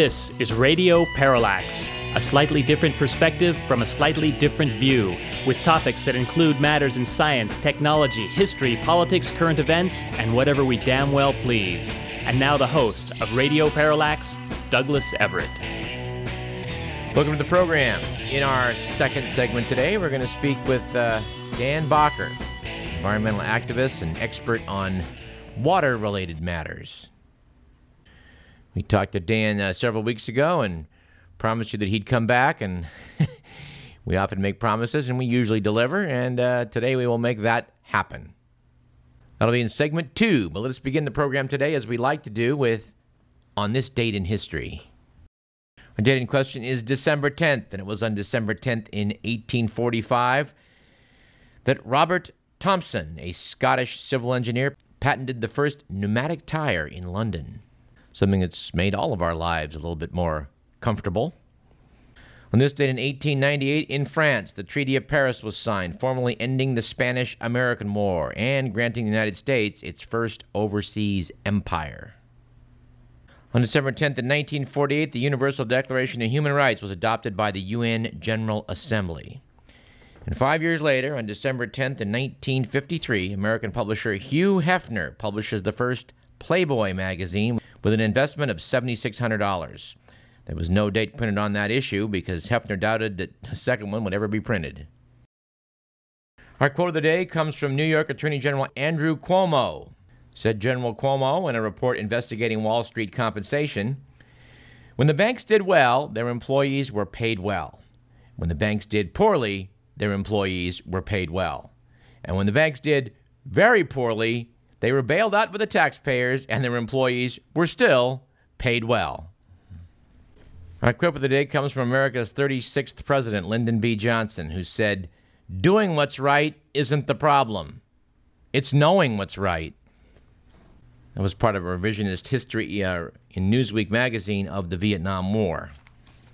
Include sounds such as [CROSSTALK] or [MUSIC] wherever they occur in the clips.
This is Radio Parallax, a slightly different perspective from a slightly different view, with topics that include matters in science, technology, history, politics, current events, and whatever we damn well please. And now the host of Radio Parallax, Douglas Everett. Welcome to the program. In our second segment today, we're going to speak with uh, Dan Bacher, environmental activist and expert on water related matters. We talked to Dan uh, several weeks ago and promised you that he'd come back, and [LAUGHS] we often make promises and we usually deliver, and uh, today we will make that happen. That'll be in segment two, but let us begin the program today as we like to do with On This Date in History. Our date in question is December 10th, and it was on December 10th in 1845 that Robert Thomson, a Scottish civil engineer, patented the first pneumatic tire in London something that's made all of our lives a little bit more comfortable. On this date in 1898, in France, the Treaty of Paris was signed, formally ending the Spanish American War and granting the United States its first overseas empire. On December 10th, in 1948, the Universal Declaration of Human Rights was adopted by the UN General Assembly. And five years later, on December 10th, in 1953, American publisher Hugh Hefner publishes the first Playboy magazine with an investment of $7,600. There was no date printed on that issue because Hefner doubted that a second one would ever be printed. Our quote of the day comes from New York Attorney General Andrew Cuomo. Said General Cuomo in a report investigating Wall Street compensation When the banks did well, their employees were paid well. When the banks did poorly, their employees were paid well. And when the banks did very poorly, they were bailed out by the taxpayers, and their employees were still paid well. Our quip of the day comes from America's 36th president, Lyndon B. Johnson, who said, Doing what's right isn't the problem, it's knowing what's right. That was part of a revisionist history uh, in Newsweek magazine of the Vietnam War,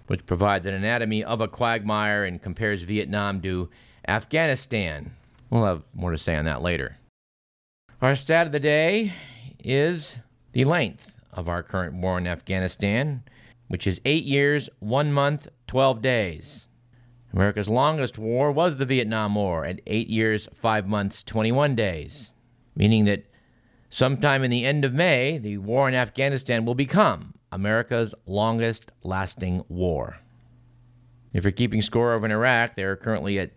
which provides an anatomy of a quagmire and compares Vietnam to Afghanistan. We'll have more to say on that later. Our stat of the day is the length of our current war in Afghanistan, which is eight years, one month, 12 days. America's longest war was the Vietnam War at eight years, five months, 21 days, meaning that sometime in the end of May, the war in Afghanistan will become America's longest lasting war. If you're keeping score over in Iraq, they are currently at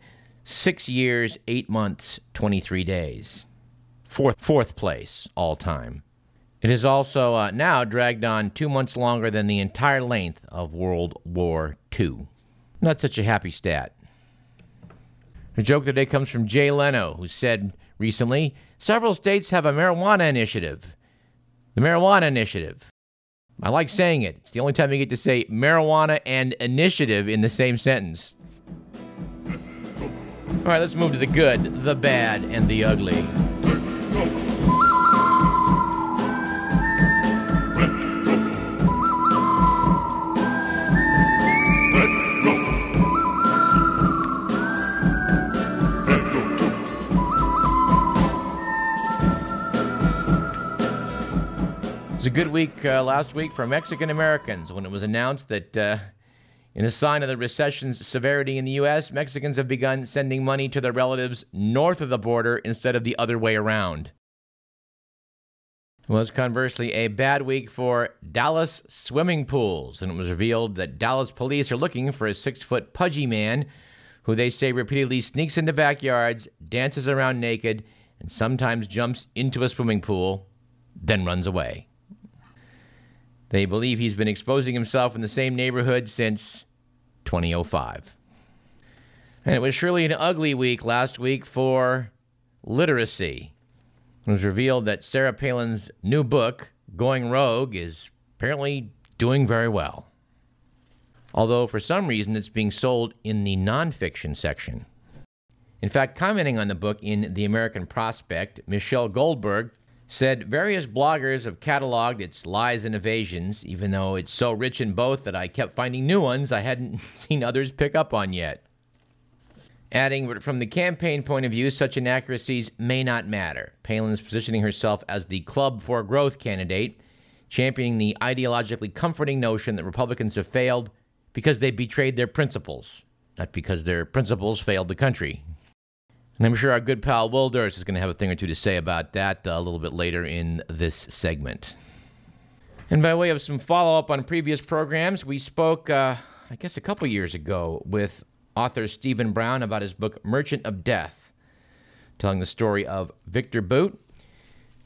six years, eight months, 23 days fourth, fourth place all time. It is also uh, now dragged on two months longer than the entire length of World War II. Not such a happy stat. The joke today comes from Jay Leno, who said recently several states have a marijuana initiative. The marijuana initiative. I like saying it. It's the only time you get to say marijuana and initiative in the same sentence. All right, let's move to the good, the bad, and the ugly. Good week uh, last week for Mexican Americans when it was announced that, uh, in a sign of the recession's severity in the U.S., Mexicans have begun sending money to their relatives north of the border instead of the other way around. It was conversely a bad week for Dallas swimming pools, and it was revealed that Dallas police are looking for a six foot pudgy man who they say repeatedly sneaks into backyards, dances around naked, and sometimes jumps into a swimming pool, then runs away. They believe he's been exposing himself in the same neighborhood since 2005. And it was surely an ugly week last week for literacy. It was revealed that Sarah Palin's new book, Going Rogue, is apparently doing very well. Although, for some reason, it's being sold in the nonfiction section. In fact, commenting on the book in The American Prospect, Michelle Goldberg said various bloggers have cataloged its lies and evasions, even though it's so rich in both that I kept finding new ones I hadn't [LAUGHS] seen others pick up on yet. Adding, but from the campaign point of view, such inaccuracies may not matter. Palin is positioning herself as the Club for Growth candidate, championing the ideologically comforting notion that Republicans have failed because they betrayed their principles, not because their principles failed the country. And I'm sure our good pal Will Durst is going to have a thing or two to say about that uh, a little bit later in this segment. And by way of some follow up on previous programs, we spoke, uh, I guess, a couple years ago with author Stephen Brown about his book Merchant of Death, telling the story of Victor Bout.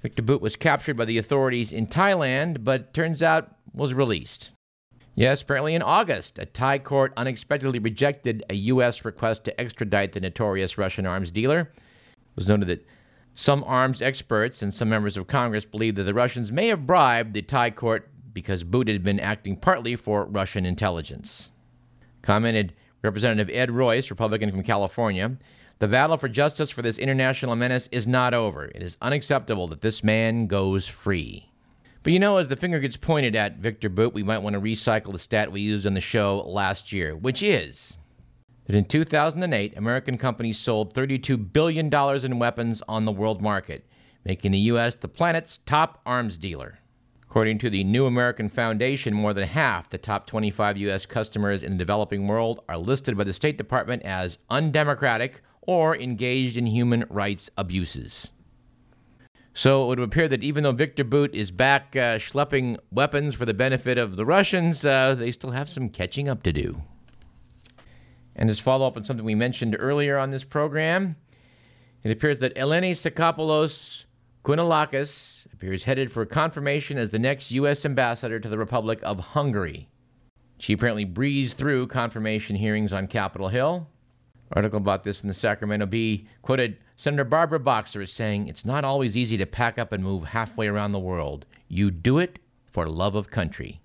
Victor Bout was captured by the authorities in Thailand, but turns out was released. Yes, apparently in August, a Thai court unexpectedly rejected a U.S. request to extradite the notorious Russian arms dealer. It was noted that some arms experts and some members of Congress believe that the Russians may have bribed the Thai court because Bout had been acting partly for Russian intelligence. Commented Representative Ed Royce, Republican from California, the battle for justice for this international menace is not over. It is unacceptable that this man goes free. But you know, as the finger gets pointed at Victor Bout, we might want to recycle the stat we used on the show last year, which is that in 2008, American companies sold $32 billion in weapons on the world market, making the U.S. the planet's top arms dealer. According to the New American Foundation, more than half the top 25 U.S. customers in the developing world are listed by the State Department as undemocratic or engaged in human rights abuses. So it would appear that even though Victor Bout is back uh, schlepping weapons for the benefit of the Russians, uh, they still have some catching up to do. And as follow up on something we mentioned earlier on this program, it appears that Eleni Sakopoulos Kounalakis appears headed for confirmation as the next U.S. ambassador to the Republic of Hungary. She apparently breezed through confirmation hearings on Capitol Hill. Article about this in the Sacramento Bee quoted Senator Barbara Boxer as saying, It's not always easy to pack up and move halfway around the world. You do it for love of country.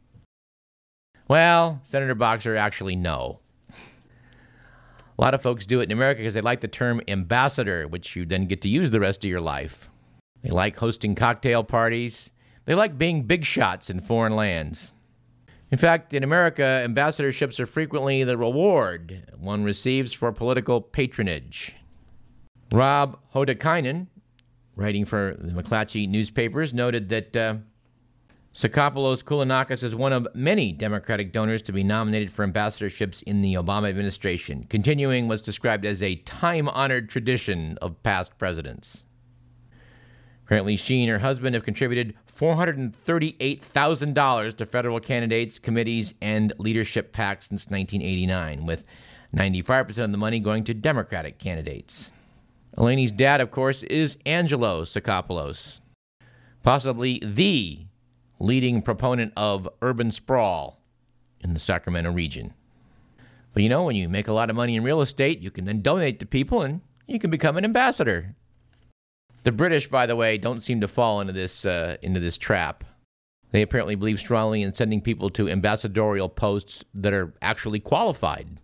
Well, Senator Boxer, actually, no. A lot of folks do it in America because they like the term ambassador, which you then get to use the rest of your life. They like hosting cocktail parties. They like being big shots in foreign lands. In fact, in America, ambassadorships are frequently the reward one receives for political patronage. Rob Hotakainen, writing for the McClatchy newspapers, noted that uh, Sakopoulos Kounalakis is one of many Democratic donors to be nominated for ambassadorships in the Obama administration, continuing what's described as a time honored tradition of past presidents. Apparently, she and her husband have contributed $438,000 to federal candidates, committees, and leadership PACs since 1989, with 95% of the money going to Democratic candidates. Eleni's dad, of course, is Angelo Sakopoulos, possibly the leading proponent of urban sprawl in the Sacramento region. But you know, when you make a lot of money in real estate, you can then donate to people and you can become an ambassador. The British, by the way, don't seem to fall into this uh, into this trap. They apparently believe strongly in sending people to ambassadorial posts that are actually qualified.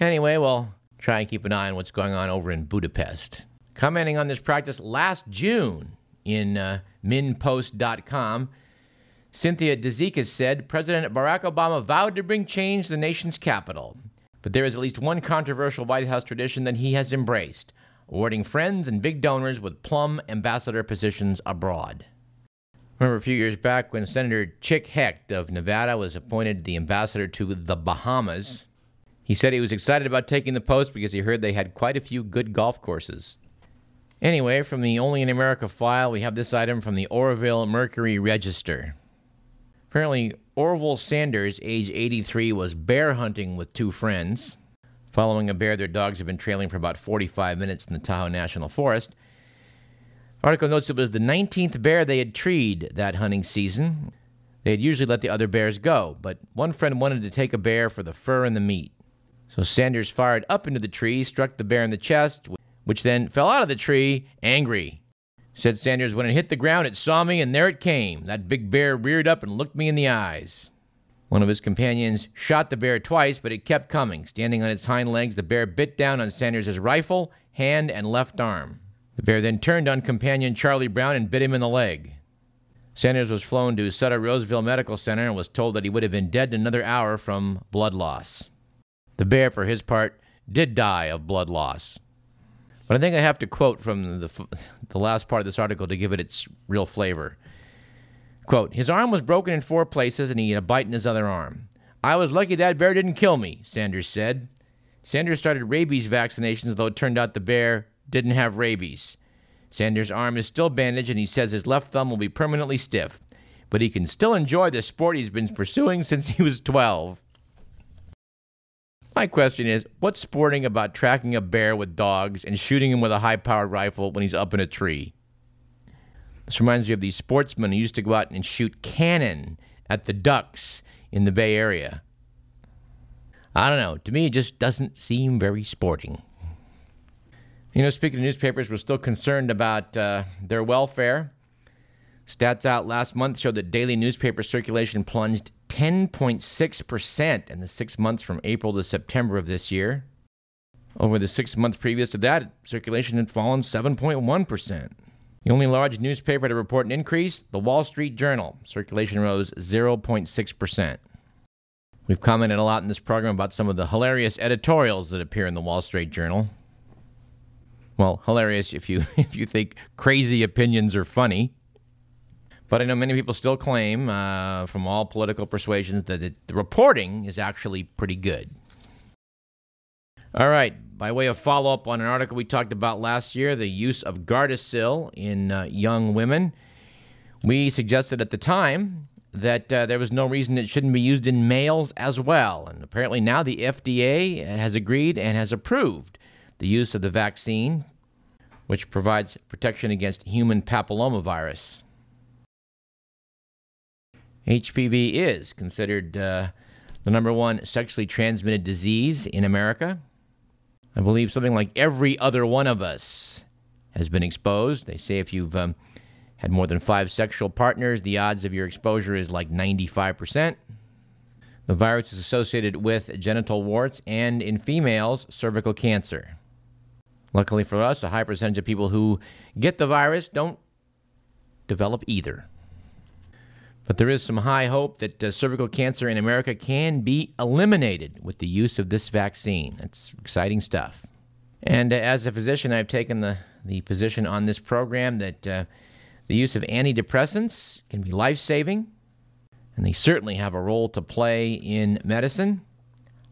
Anyway, we'll try and keep an eye on what's going on over in Budapest. Commenting on this practice last June, in uh, MinnPost.com. Cynthia Dizikes said President Barack Obama vowed to bring change to the nation's capital. But there is at least one controversial White House tradition that he has embraced awarding friends and big donors with plum ambassador positions abroad. Remember a few years back when Senator Chick Hecht of Nevada was appointed the ambassador to the Bahamas? He said he was excited about taking the post because he heard they had quite a few good golf courses. Anyway, from the Only in America file, we have this item from the Oroville Mercury Register. Apparently, Orville Sanders, age 83, was bear hunting with two friends. Following a bear their dogs had been trailing for about 45 minutes in the Tahoe National Forest. Article notes it was the 19th bear they had treed that hunting season. They had usually let the other bears go, but one friend wanted to take a bear for the fur and the meat. So Sanders fired up into the tree, struck the bear in the chest, which then fell out of the tree, angry. Said Sanders, when it hit the ground, it saw me, and there it came. That big bear reared up and looked me in the eyes. One of his companions shot the bear twice, but it kept coming. Standing on its hind legs, the bear bit down on Sanders' rifle, hand, and left arm. The bear then turned on companion Charlie Brown and bit him in the leg. Sanders was flown to Sutter Roseville Medical Center and was told that he would have been dead in another hour from blood loss. The bear, for his part, did die of blood loss. But I think I have to quote from the, [LAUGHS] the last part of this article to give it its real flavor. Quote, his arm was broken in four places and he had a bite in his other arm. I was lucky that bear didn't kill me, Sanders said. Sanders started rabies vaccinations, though it turned out the bear didn't have rabies. Sanders' arm is still bandaged and he says his left thumb will be permanently stiff, but he can still enjoy the sport he's been pursuing since he was 12. My question is what's sporting about tracking a bear with dogs and shooting him with a high powered rifle when he's up in a tree? This reminds me of these sportsmen who used to go out and shoot cannon at the ducks in the Bay Area. I don't know. To me, it just doesn't seem very sporting. You know, speaking of newspapers, we're still concerned about uh, their welfare. Stats out last month showed that daily newspaper circulation plunged 10.6% in the six months from April to September of this year. Over the six months previous to that, circulation had fallen 7.1%. The only large newspaper to report an increase, the Wall Street Journal. Circulation rose 0.6%. We've commented a lot in this program about some of the hilarious editorials that appear in the Wall Street Journal. Well, hilarious if you [LAUGHS] if you think crazy opinions are funny. But I know many people still claim, uh, from all political persuasions, that it, the reporting is actually pretty good. All right, by way of follow up on an article we talked about last year, the use of Gardasil in uh, young women. We suggested at the time that uh, there was no reason it shouldn't be used in males as well. And apparently now the FDA has agreed and has approved the use of the vaccine, which provides protection against human papillomavirus. HPV is considered uh, the number one sexually transmitted disease in America. I believe something like every other one of us has been exposed. They say if you've um, had more than five sexual partners, the odds of your exposure is like 95%. The virus is associated with genital warts and, in females, cervical cancer. Luckily for us, a high percentage of people who get the virus don't develop either. But there is some high hope that uh, cervical cancer in America can be eliminated with the use of this vaccine. That's exciting stuff. And uh, as a physician, I've taken the, the position on this program that uh, the use of antidepressants can be life saving, and they certainly have a role to play in medicine.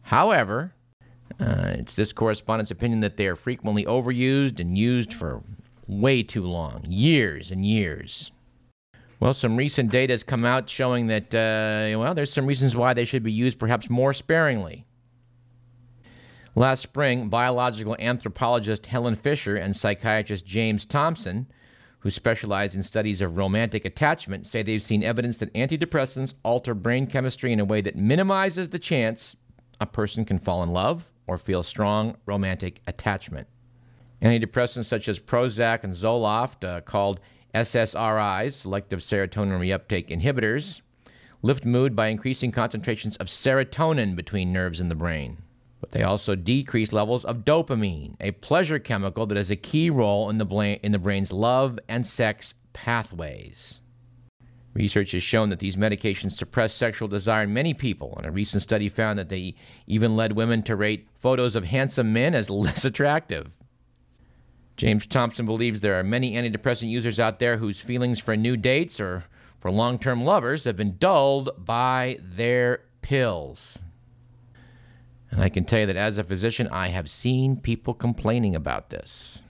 However, uh, it's this correspondent's opinion that they are frequently overused and used for way too long years and years. Well, some recent data has come out showing that, uh, well, there's some reasons why they should be used perhaps more sparingly. Last spring, biological anthropologist Helen Fisher and psychiatrist James Thompson, who specialize in studies of romantic attachment, say they've seen evidence that antidepressants alter brain chemistry in a way that minimizes the chance a person can fall in love or feel strong romantic attachment. Antidepressants such as Prozac and Zoloft, uh, called SSRIs, selective serotonin reuptake inhibitors, lift mood by increasing concentrations of serotonin between nerves in the brain. But they also decrease levels of dopamine, a pleasure chemical that has a key role in the, bla- in the brain's love and sex pathways. Research has shown that these medications suppress sexual desire in many people, and a recent study found that they even led women to rate photos of handsome men as less attractive. James Thompson believes there are many antidepressant users out there whose feelings for new dates or for long term lovers have been dulled by their pills. And I can tell you that as a physician, I have seen people complaining about this.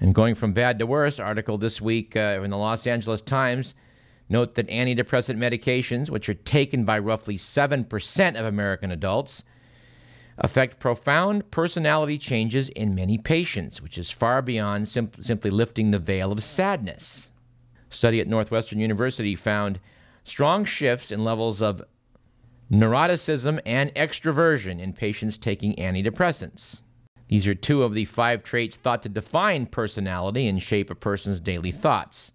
And going from bad to worse, article this week uh, in the Los Angeles Times note that antidepressant medications, which are taken by roughly 7% of American adults, affect profound personality changes in many patients, which is far beyond sim- simply lifting the veil of sadness. A study at Northwestern University found strong shifts in levels of neuroticism and extroversion in patients taking antidepressants. These are two of the five traits thought to define personality and shape a person's daily thoughts.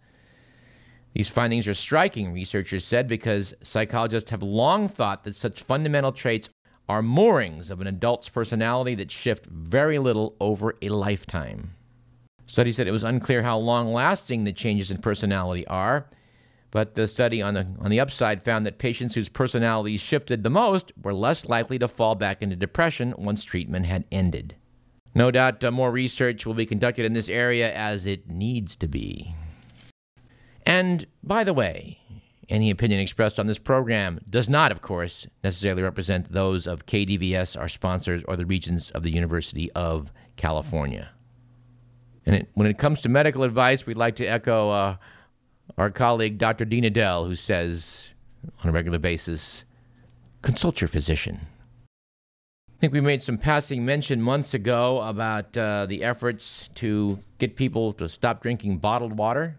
These findings are striking, researchers said, because psychologists have long thought that such fundamental traits are moorings of an adult's personality that shift very little over a lifetime. Study said it was unclear how long lasting the changes in personality are, but the study on the, on the upside found that patients whose personalities shifted the most were less likely to fall back into depression once treatment had ended. No doubt uh, more research will be conducted in this area as it needs to be. And by the way, any opinion expressed on this program does not, of course, necessarily represent those of KDVS, our sponsors, or the Regents of the University of California. And it, when it comes to medical advice, we'd like to echo uh, our colleague Dr. Dean Edell, who says on a regular basis, consult your physician. I think we made some passing mention months ago about uh, the efforts to get people to stop drinking bottled water.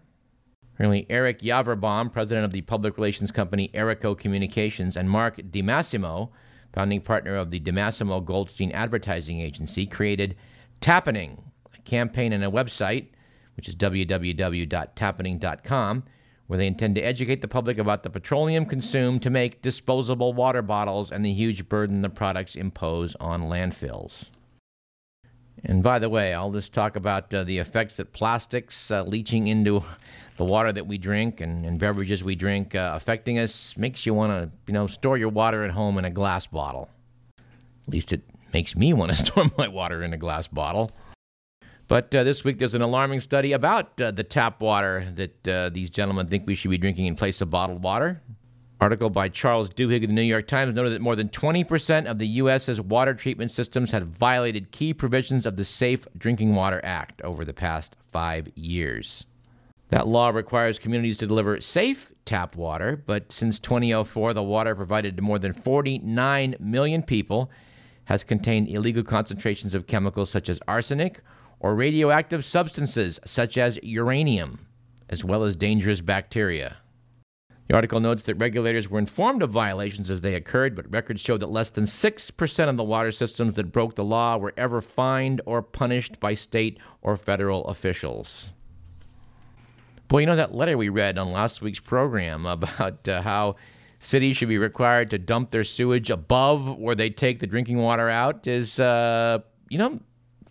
Apparently, Eric Yaverbaum, president of the public relations company Ericho Communications, and Mark DiMassimo, founding partner of the DiMassimo Goldstein Advertising Agency, created Tappening, a campaign and a website, which is www.tappening.com, where they intend to educate the public about the petroleum consumed to make disposable water bottles and the huge burden the products impose on landfills. And by the way, all this talk about uh, the effects that plastics uh, leaching into the water that we drink and, and beverages we drink uh, affecting us makes you want to, you know, store your water at home in a glass bottle. At least it makes me want to [LAUGHS] store my water in a glass bottle. But uh, this week there's an alarming study about uh, the tap water that uh, these gentlemen think we should be drinking in place of bottled water. Article by Charles Duhigg of the New York Times noted that more than 20% of the U.S.'s water treatment systems had violated key provisions of the Safe Drinking Water Act over the past five years. That law requires communities to deliver safe tap water, but since 2004, the water provided to more than 49 million people has contained illegal concentrations of chemicals such as arsenic or radioactive substances such as uranium, as well as dangerous bacteria. The article notes that regulators were informed of violations as they occurred, but records show that less than 6% of the water systems that broke the law were ever fined or punished by state or federal officials. Boy, you know that letter we read on last week's program about uh, how cities should be required to dump their sewage above where they take the drinking water out is, uh, you know,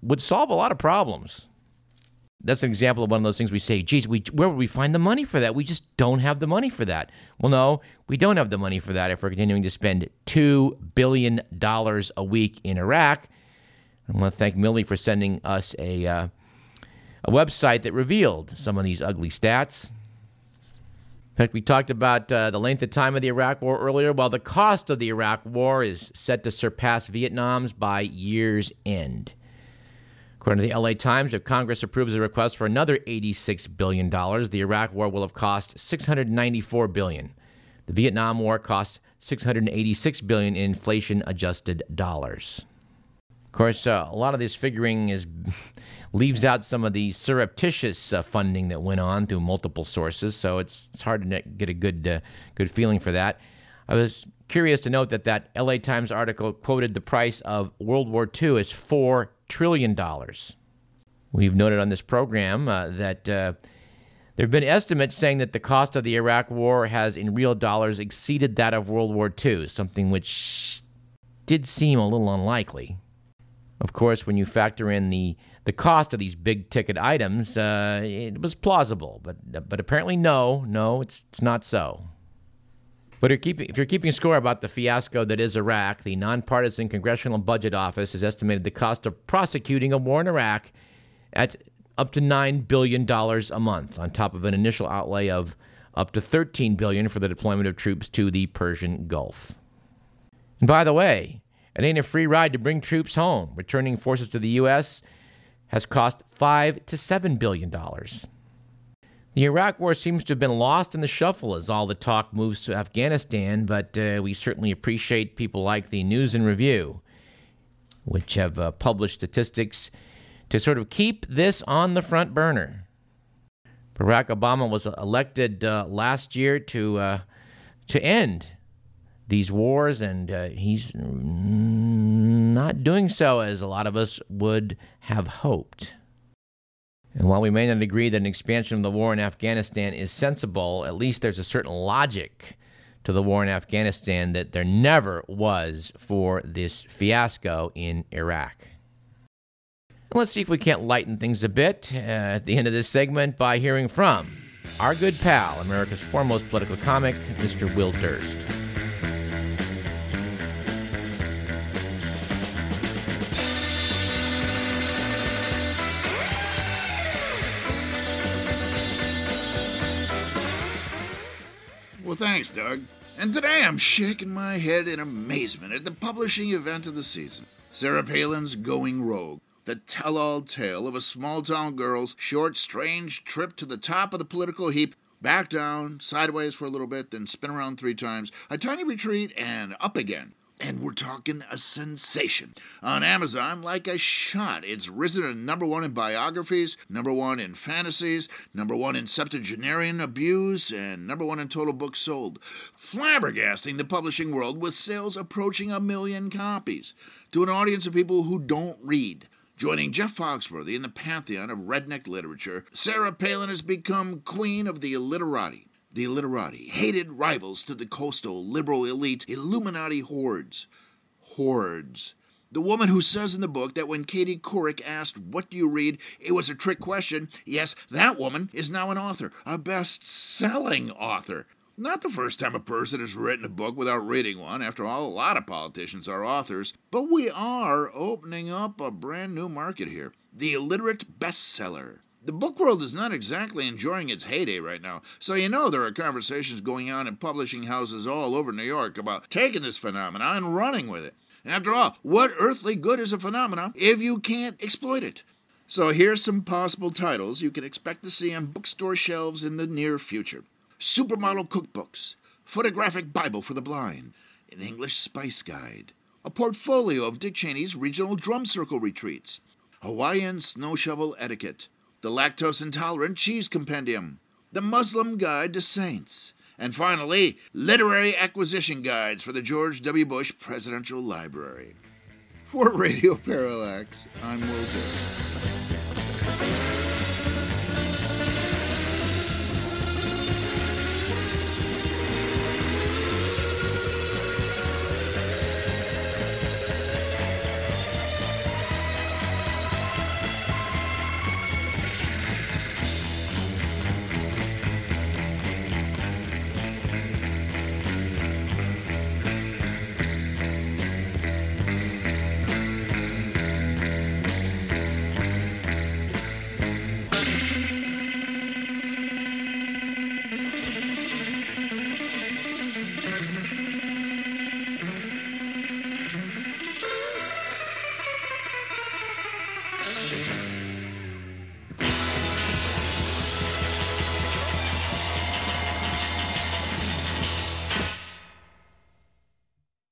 would solve a lot of problems. That's an example of one of those things we say, geez, we, where would we find the money for that? We just don't have the money for that. Well, no, we don't have the money for that if we're continuing to spend $2 billion a week in Iraq. I want to thank Millie for sending us a. Uh, a website that revealed some of these ugly stats. In fact, we talked about uh, the length of time of the Iraq War earlier. Well, the cost of the Iraq War is set to surpass Vietnam's by year's end. According to the LA Times, if Congress approves a request for another $86 billion, the Iraq War will have cost 694 billion. The Vietnam War cost 686 billion in inflation-adjusted dollars. Of course, uh, a lot of this figuring is [LAUGHS] leaves out some of the surreptitious uh, funding that went on through multiple sources, so it's, it's hard to get a good uh, good feeling for that. I was curious to note that that LA Times article quoted the price of World War II as four trillion dollars. We've noted on this program uh, that uh, there have been estimates saying that the cost of the Iraq War has, in real dollars, exceeded that of World War II, something which did seem a little unlikely. Of course, when you factor in the, the cost of these big ticket items, uh, it was plausible, but, but apparently, no, no, it's, it's not so. But if you're, keeping, score about the fiasco that is Iraq, the nonpartisan Congressional Budget Office has estimated the cost of prosecuting a war in Iraq at up to $9 billion a month, on top of an initial outlay of up to 13 billion for the deployment of troops to the Persian Gulf. And by the way, it ain't a free ride to bring troops home. Returning forces to the U.S. has cost five to seven billion dollars. The Iraq War seems to have been lost in the shuffle as all the talk moves to Afghanistan, but uh, we certainly appreciate people like the News and Review, which have uh, published statistics to sort of keep this on the front burner. Barack Obama was elected uh, last year to uh, to end these wars, and uh, he's not doing so as a lot of us would have hoped. And while we may not agree that an expansion of the war in Afghanistan is sensible, at least there's a certain logic to the war in Afghanistan that there never was for this fiasco in Iraq. Let's see if we can't lighten things a bit uh, at the end of this segment by hearing from our good pal, America's foremost political comic, Mr. Will Durst. Thanks, Doug. And today I'm shaking my head in amazement at the publishing event of the season Sarah Palin's Going Rogue, the tell all tale of a small town girl's short, strange trip to the top of the political heap, back down, sideways for a little bit, then spin around three times, a tiny retreat, and up again. And we're talking a sensation. On Amazon, like a shot, it's risen to number one in biographies, number one in fantasies, number one in septuagenarian abuse, and number one in total books sold. Flabbergasting the publishing world with sales approaching a million copies to an audience of people who don't read. Joining Jeff Foxworthy in the pantheon of redneck literature, Sarah Palin has become queen of the illiterati the illiterati, hated rivals to the coastal liberal elite Illuminati hordes. Hordes. The woman who says in the book that when Katie Couric asked, What do you read? it was a trick question. Yes, that woman is now an author, a best selling author. Not the first time a person has written a book without reading one. After all, a lot of politicians are authors. But we are opening up a brand new market here the illiterate bestseller. The book world is not exactly enjoying its heyday right now, so you know there are conversations going on in publishing houses all over New York about taking this phenomenon and running with it. After all, what earthly good is a phenomenon if you can't exploit it? So here's some possible titles you can expect to see on bookstore shelves in the near future Supermodel Cookbooks, Photographic Bible for the Blind, an English Spice Guide, a portfolio of Dick Cheney's regional drum circle retreats, Hawaiian snow shovel etiquette, the Lactose Intolerant Cheese Compendium, The Muslim Guide to Saints, and finally, Literary Acquisition Guides for the George W. Bush Presidential Library. For Radio Parallax, I'm Will Harrison.